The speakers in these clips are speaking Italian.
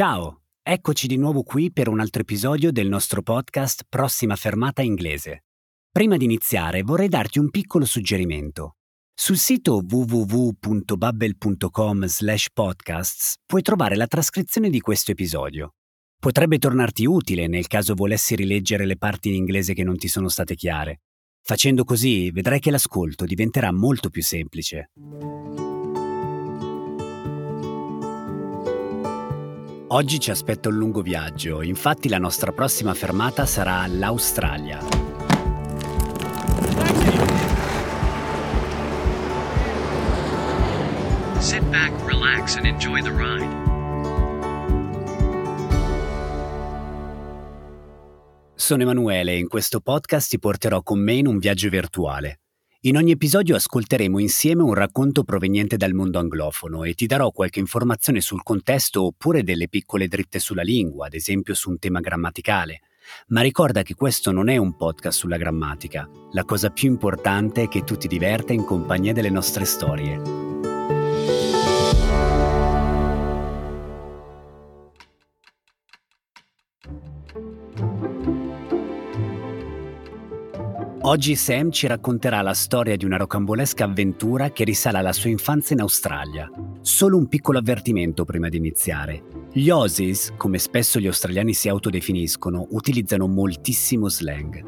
Ciao, eccoci di nuovo qui per un altro episodio del nostro podcast Prossima fermata inglese. Prima di iniziare vorrei darti un piccolo suggerimento. Sul sito www.babbel.com slash podcasts puoi trovare la trascrizione di questo episodio. Potrebbe tornarti utile nel caso volessi rileggere le parti in inglese che non ti sono state chiare. Facendo così vedrai che l'ascolto diventerà molto più semplice. Oggi ci aspetta un lungo viaggio, infatti la nostra prossima fermata sarà l'Australia. Sit back, relax and enjoy the ride. Sono Emanuele e in questo podcast ti porterò con me in un viaggio virtuale. In ogni episodio ascolteremo insieme un racconto proveniente dal mondo anglofono e ti darò qualche informazione sul contesto oppure delle piccole dritte sulla lingua, ad esempio su un tema grammaticale. Ma ricorda che questo non è un podcast sulla grammatica. La cosa più importante è che tu ti diverta in compagnia delle nostre storie. Oggi Sam ci racconterà la storia di una rocambolesca avventura che risale alla sua infanzia in Australia. Solo un piccolo avvertimento prima di iniziare. Gli Aussies, come spesso gli australiani si autodefiniscono, utilizzano moltissimo slang.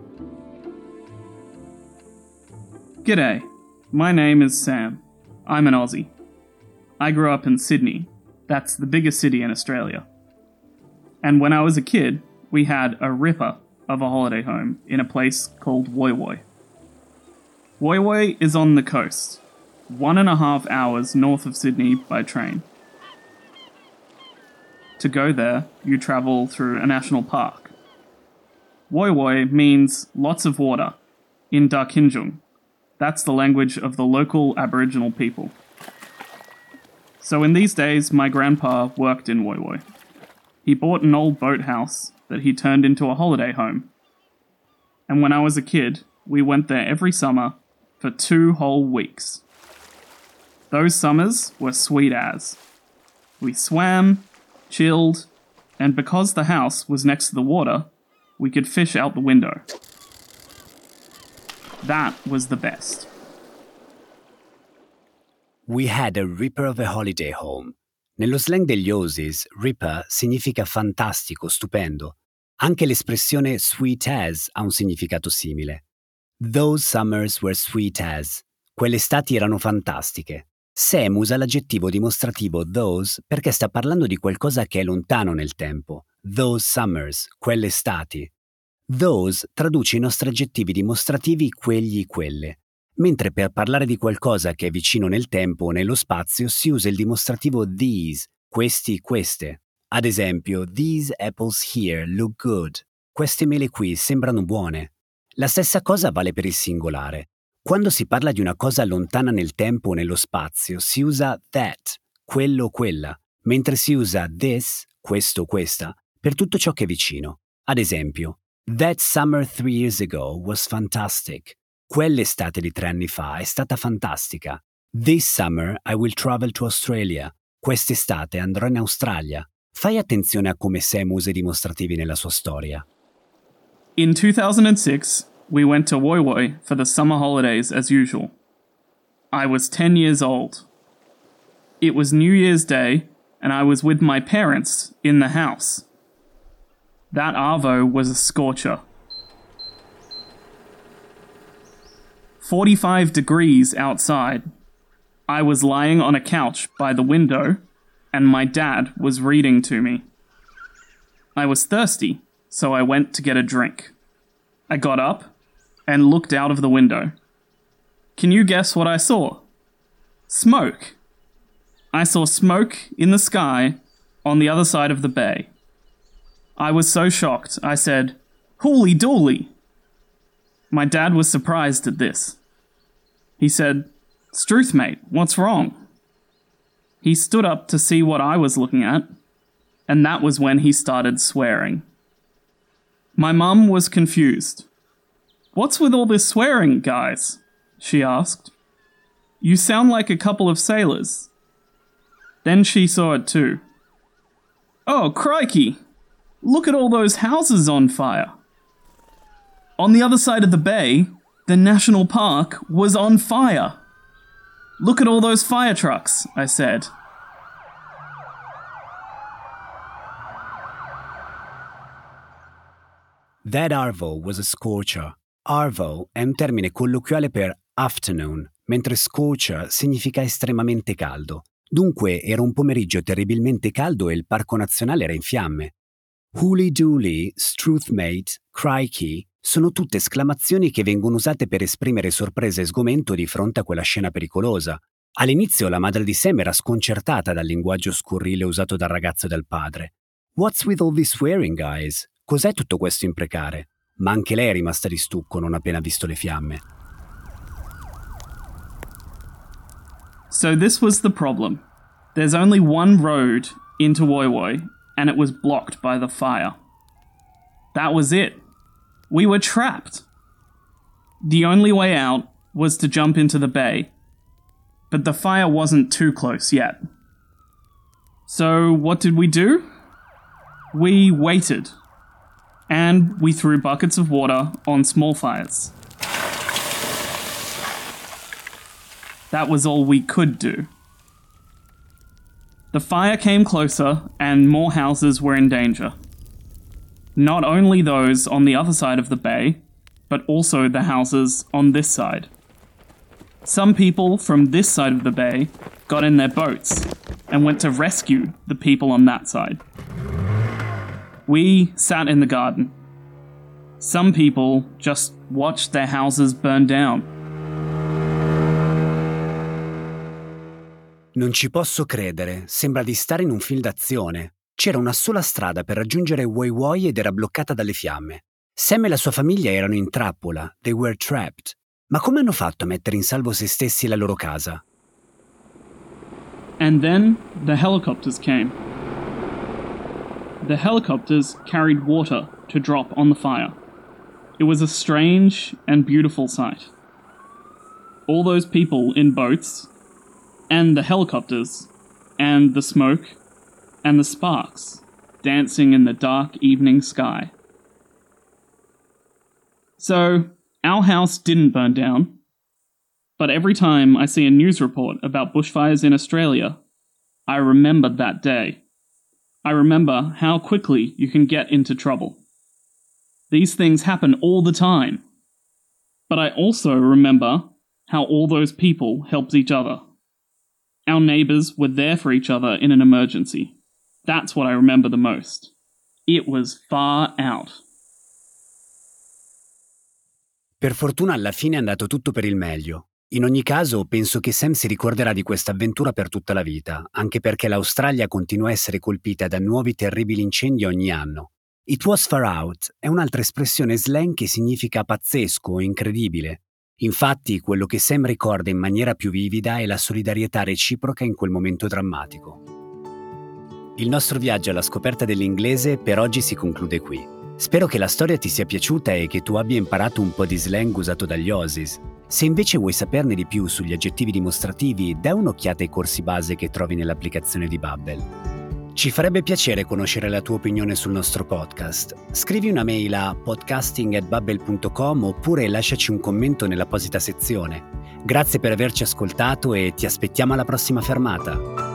G'day, my name is Sam. I'm an Aussie. I grew up in Sydney. That's the biggest city in Australia. And when I was a kid, we had a ripper of a holiday home in a place called Woy Woy. Woy Woy is on the coast, one and a half hours north of Sydney by train. To go there, you travel through a national park. Woy Woy means lots of water in Darkinjung. That's the language of the local Aboriginal people. So in these days, my grandpa worked in Woy Woy. He bought an old boathouse that he turned into a holiday home. And when I was a kid, we went there every summer for two whole weeks. Those summers were sweet as. We swam, chilled, and because the house was next to the water, we could fish out the window. That was the best. We had a ripper of a holiday home. Nello slang degli Aussies, ripper significa fantastico, stupendo, Anche l'espressione sweet as ha un significato simile. Those summers were sweet as. Quelle estati erano fantastiche. Sam usa l'aggettivo dimostrativo those perché sta parlando di qualcosa che è lontano nel tempo. Those summers, quelle estati. Those traduce i nostri aggettivi dimostrativi quegli, quelle, mentre per parlare di qualcosa che è vicino nel tempo o nello spazio si usa il dimostrativo these, questi, queste. Ad esempio, these apples here look good. Queste mele qui sembrano buone. La stessa cosa vale per il singolare. Quando si parla di una cosa lontana nel tempo o nello spazio, si usa that, quello o quella, mentre si usa this, questo o questa, per tutto ciò che è vicino. Ad esempio, That summer three years ago was fantastic. Quell'estate di tre anni fa è stata fantastica. This summer I will travel to Australia. Quest'estate andrò in Australia. Fai attenzione a come Sam usa i dimostrativi nella sua storia. In 2006, we went to Woy Woy for the summer holidays as usual. I was 10 years old. It was New Year's Day, and I was with my parents in the house. That Arvo was a scorcher. 45 degrees outside. I was lying on a couch by the window and my dad was reading to me. I was thirsty, so I went to get a drink. I got up and looked out of the window. Can you guess what I saw? Smoke. I saw smoke in the sky on the other side of the bay. I was so shocked, I said, Holy dooly! My dad was surprised at this. He said, Struth, mate, what's wrong? He stood up to see what I was looking at, and that was when he started swearing. My mum was confused. What's with all this swearing, guys? she asked. You sound like a couple of sailors. Then she saw it too. Oh, crikey! Look at all those houses on fire. On the other side of the bay, the national park was on fire. Look at all those fire trucks, I said. That Arvo was a scorcher. Arvo è un termine colloquiale per afternoon, mentre scorcher significa estremamente caldo. Dunque era un pomeriggio terribilmente caldo e il parco nazionale era in fiamme. Hooly Dooly, Struthmate, Crikey sono tutte esclamazioni che vengono usate per esprimere sorpresa e sgomento di fronte a quella scena pericolosa. All'inizio la madre di Sam era sconcertata dal linguaggio scurrile usato dal ragazzo e dal padre. What's with all this swearing, guys? Cos'è tutto questo imprecare? Ma anche lei è rimasta di stucco non appena visto le fiamme. So this was the problem. There's only one road into Woi Woi, and it was blocked by the fire. That was it. We were trapped. The only way out was to jump into the bay, but the fire wasn't too close yet. So, what did we do? We waited, and we threw buckets of water on small fires. That was all we could do. The fire came closer, and more houses were in danger. Not only those on the other side of the bay, but also the houses on this side. Some people from this side of the bay got in their boats and went to rescue the people on that side. We sat in the garden. Some people just watched their houses burn down. Non ci posso credere, sembra di stare in un film d'azione. C'era una sola strada per raggiungere Woi Woi ed era bloccata dalle fiamme. Sam e la sua famiglia erano in trappola, they were trapped. Ma come hanno fatto a mettere in salvo se stessi e la loro casa? And then the helicopters came. The helicopters carried water to drop on the fire. It was a strange and beautiful sight. All those people in boats, and the helicopters, and the smoke, and the sparks dancing in the dark evening sky. So, our house didn't burn down, but every time I see a news report about bushfires in Australia, I remember that day. I remember how quickly you can get into trouble. These things happen all the time. But I also remember how all those people helped each other. Our neighbours were there for each other in an emergency. That's what I remember the most. It was far out. Per fortuna alla fine è andato tutto per il meglio. In ogni caso, penso che Sam si ricorderà di questa avventura per tutta la vita, anche perché l'Australia continua a essere colpita da nuovi terribili incendi ogni anno. It was far out è un'altra espressione slang che significa pazzesco o incredibile. Infatti, quello che Sam ricorda in maniera più vivida è la solidarietà reciproca in quel momento drammatico. Il nostro viaggio alla scoperta dell'inglese per oggi si conclude qui. Spero che la storia ti sia piaciuta e che tu abbia imparato un po' di slang usato dagli Aussies. Se invece vuoi saperne di più sugli aggettivi dimostrativi, dai un'occhiata ai corsi base che trovi nell'applicazione di Bubble. Ci farebbe piacere conoscere la tua opinione sul nostro podcast. Scrivi una mail a podcasting.bubble.com oppure lasciaci un commento nell'apposita sezione. Grazie per averci ascoltato e ti aspettiamo alla prossima fermata.